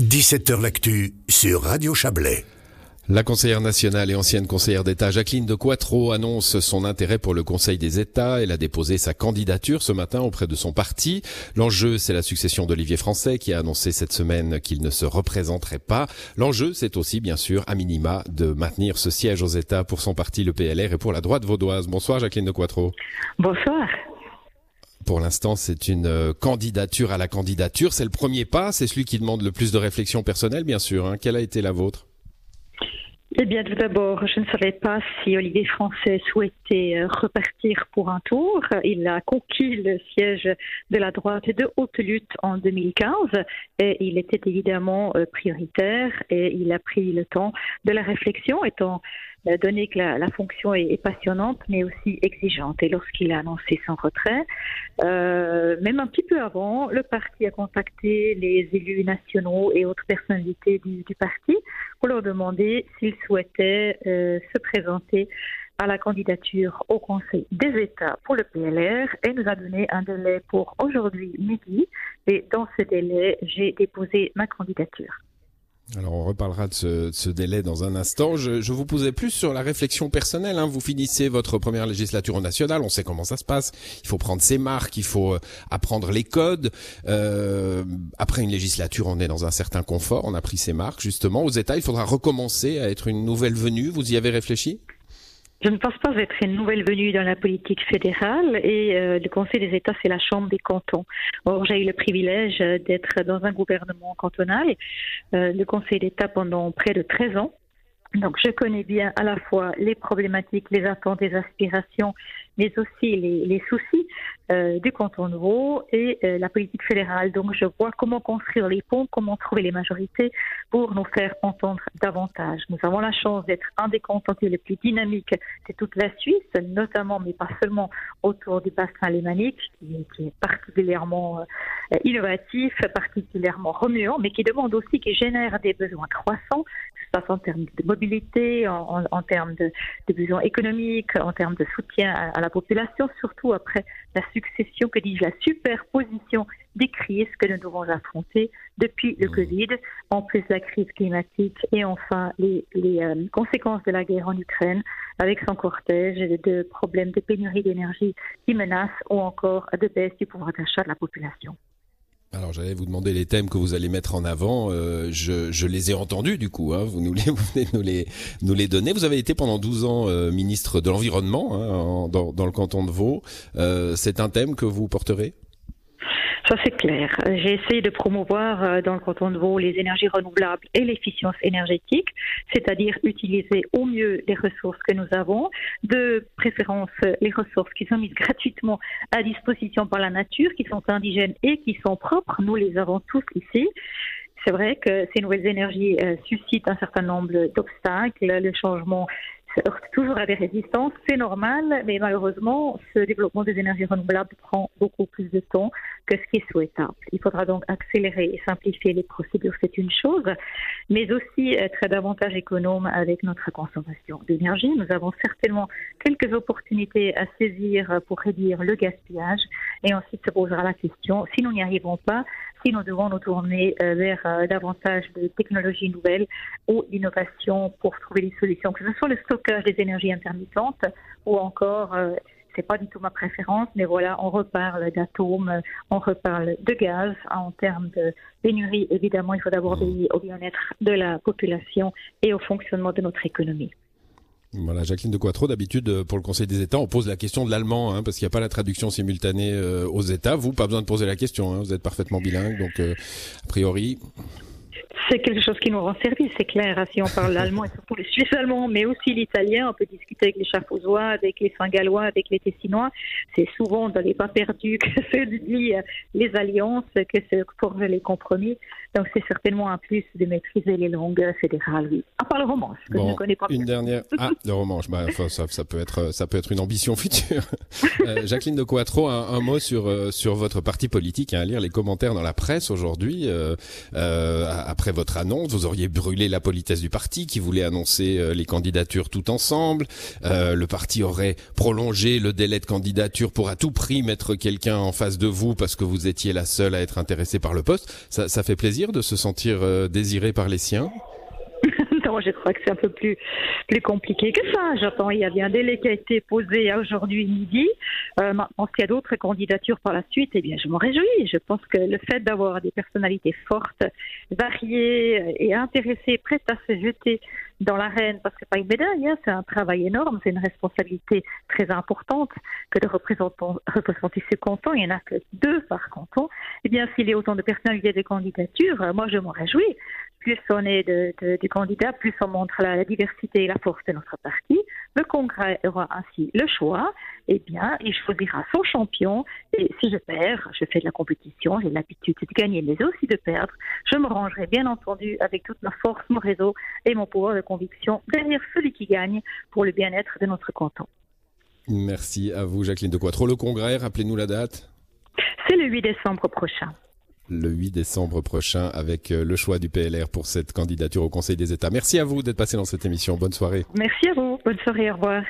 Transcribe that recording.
17h L'actu sur Radio Chablais. La conseillère nationale et ancienne conseillère d'État Jacqueline de Quattro annonce son intérêt pour le Conseil des États. Elle a déposé sa candidature ce matin auprès de son parti. L'enjeu, c'est la succession d'Olivier Français qui a annoncé cette semaine qu'il ne se représenterait pas. L'enjeu, c'est aussi, bien sûr, à minima, de maintenir ce siège aux États pour son parti, le PLR, et pour la droite vaudoise. Bonsoir Jacqueline de Quattro. Bonsoir. Pour l'instant, c'est une euh, candidature à la candidature. C'est le premier pas. C'est celui qui demande le plus de réflexion personnelle, bien sûr. Hein. Quelle a été la vôtre? Eh bien, tout d'abord, je ne savais pas si Olivier Français souhaitait euh, repartir pour un tour. Il a conquis le siège de la droite de haute lutte en 2015 et il était évidemment euh, prioritaire et il a pris le temps de la réflexion étant donné que la, fonction est, passionnante mais aussi exigeante. Et lorsqu'il a annoncé son retrait, euh, même un petit peu avant, le parti a contacté les élus nationaux et autres personnalités du, parti pour leur demander s'ils souhaitaient euh, se présenter à la candidature au Conseil des États pour le PLR et nous a donné un délai pour aujourd'hui midi. Et dans ce délai, j'ai déposé ma candidature. Alors on reparlera de ce, délai dans un instant. Je, vous posais plus sur la réflexion personnelle. Hein. Vous finissez votre première législature au national, on sait comment ça se passe. Il faut prendre ses marques, il faut euh, apprendre les codes. Euh, après une législature, on est dans un certain confort, on a pris ses marques justement. Aux États, il faudra recommencer à être une nouvelle venue. Vous y avez réfléchi? Je ne pense pas être une nouvelle venue dans la politique fédérale et euh, le Conseil des États, c'est la Chambre des cantons. Or, j'ai eu le privilège d'être dans un gouvernement cantonal, euh, le Conseil d'État pendant près de 13 ans. Donc, je connais bien à la fois les problématiques, les attentes, les aspirations, mais aussi les, soucis euh, du canton de Vaud et euh, la politique fédérale. Donc, je vois comment construire les ponts, comment trouver les majorités pour nous faire entendre davantage. Nous avons la chance d'être un des cantons les plus dynamiques de toute la Suisse, notamment, mais pas seulement, autour du bassin lémanique, qui, qui est particulièrement euh, innovatif, particulièrement remuant, mais qui demande aussi, qui génère des besoins croissants, en termes de mobilité, en, termes de, besoins économiques, en termes de soutien à, la population, surtout après la succession, que dis-je, la superposition des crises que nous devons affronter depuis le mmh. Covid, en plus de la crise climatique et enfin les, euh, conséquences de la guerre en Ukraine avec son cortège de problèmes de pénurie d'énergie qui menacent ou encore de baisse du pouvoir d'achat de la population. Alors j'allais vous demander les thèmes que vous allez mettre en avant. Euh, je, les ai entendus du coup. Hein. Vous, nous les, vous nous les, nous les donner. Vous avez été pendant 12 ans euh, ministre de l'environnement hein, dans, dans, le canton de Vaud. Euh, c'est un thème que vous porterez? Ça, c'est clair. J'ai essayé de promouvoir euh, dans le canton de Vaud les énergies renouvelables et l'efficience énergétique, c'est-à-dire utiliser au mieux les ressources que nous avons, de préférence les ressources qui sont mises gratuitement à disposition par la nature, qui sont indigènes et qui sont propres. Nous les avons tous ici. C'est vrai que ces nouvelles énergies euh, suscitent un certain nombre d'obstacles. Le changement toujours à des résistances, c'est normal, mais malheureusement, ce développement des énergies renouvelables prend beaucoup plus de temps que ce qui est souhaitable. Il faudra donc accélérer et simplifier les procédures, c'est une chose, mais aussi être davantage économe avec notre consommation d'énergie. Nous avons certainement quelques opportunités à saisir pour réduire le gaspillage et ensuite se posera la question, si nous n'y arrivons pas, si nous devons nous tourner euh, vers euh, davantage de technologies nouvelles ou d'innovation pour trouver des solutions, que ce soit le stockage des énergies intermittentes ou encore euh, c'est pas du tout ma préférence, mais voilà, on reparle d'atomes, on reparle de gaz. En termes de pénurie, évidemment, il faut d'abord veiller au bien-être de la population et au fonctionnement de notre économie. Voilà, Jacqueline de Quattro, d'habitude, euh, pour le Conseil des États, on pose la question de l'allemand, hein, parce qu'il n'y a pas la traduction simultanée euh, aux États. Vous, pas besoin de poser la question, hein, vous êtes parfaitement bilingue, donc euh, a priori, c'est quelque chose qui nous rend service, c'est clair. Hein, si on parle l'allemand et surtout le suisse allemand, mais aussi l'italien, on peut discuter avec les chafauzois, avec les saint-gallois, avec les tessinois. C'est souvent dans les pas perdus que se lient les alliances, que se forgent les compromis. Donc c'est certainement un plus de maîtriser les langues fédérales. Oui. À part le romanche, que je ne connais pas. Une dernière. Ah, le romanche. Bah, ça, ça, peut être, ça peut être une ambition future. euh, Jacqueline de Coatro, un, un, mot sur euh, sur votre parti politique. Hein, à lire les commentaires dans la presse aujourd'hui euh, euh après votre annonce, vous auriez brûlé la politesse du parti qui voulait annoncer euh, les candidatures tout ensemble. Euh, le parti aurait prolongé le délai de candidature pour à tout prix mettre quelqu'un en face de vous parce que vous étiez la seule à être intéressée par le poste. Ça, ça fait plaisir de se sentir euh, désiré par les siens? Non, je crois que c'est un peu plus, plus compliqué que ça. J'attends, il y a bien un délai qui a été posé aujourd'hui midi. Euh, maintenant, s'il y a d'autres candidatures par la suite, eh bien, je m'en réjouis. Je pense que le fait d'avoir des personnalités fortes, variées et intéressées, prêtes à se jeter dans l'arène, parce que pas une médaille, hein, c'est un travail énorme, c'est une responsabilité très importante que de représenter ce canton. Il n'y en a que deux par canton. Eh bien, s'il y a autant de personnalités de candidatures, moi, je m'en réjouis plus on est de, du candidat, plus on montre la, diversité et la force de notre parti. Le Congrès aura ainsi le choix. Eh bien, il choisira son champion. Et si je perds, je fais de la compétition, j'ai l'habitude de gagner, mais aussi de perdre. Je me rangerai bien entendu avec toute ma force, mon réseau et mon pouvoir de conviction derrière celui qui gagne pour le bien-être de notre canton. Merci à vous, Jacqueline de Quattro. Le Congrès, rappelez-nous la date. C'est le 8 décembre prochain le 8 décembre prochain avec euh, le choix du PLR pour cette candidature au Conseil des États. Merci à vous d'être passé dans cette émission. Bonne soirée. Merci à vous. Bonne soirée. Au revoir.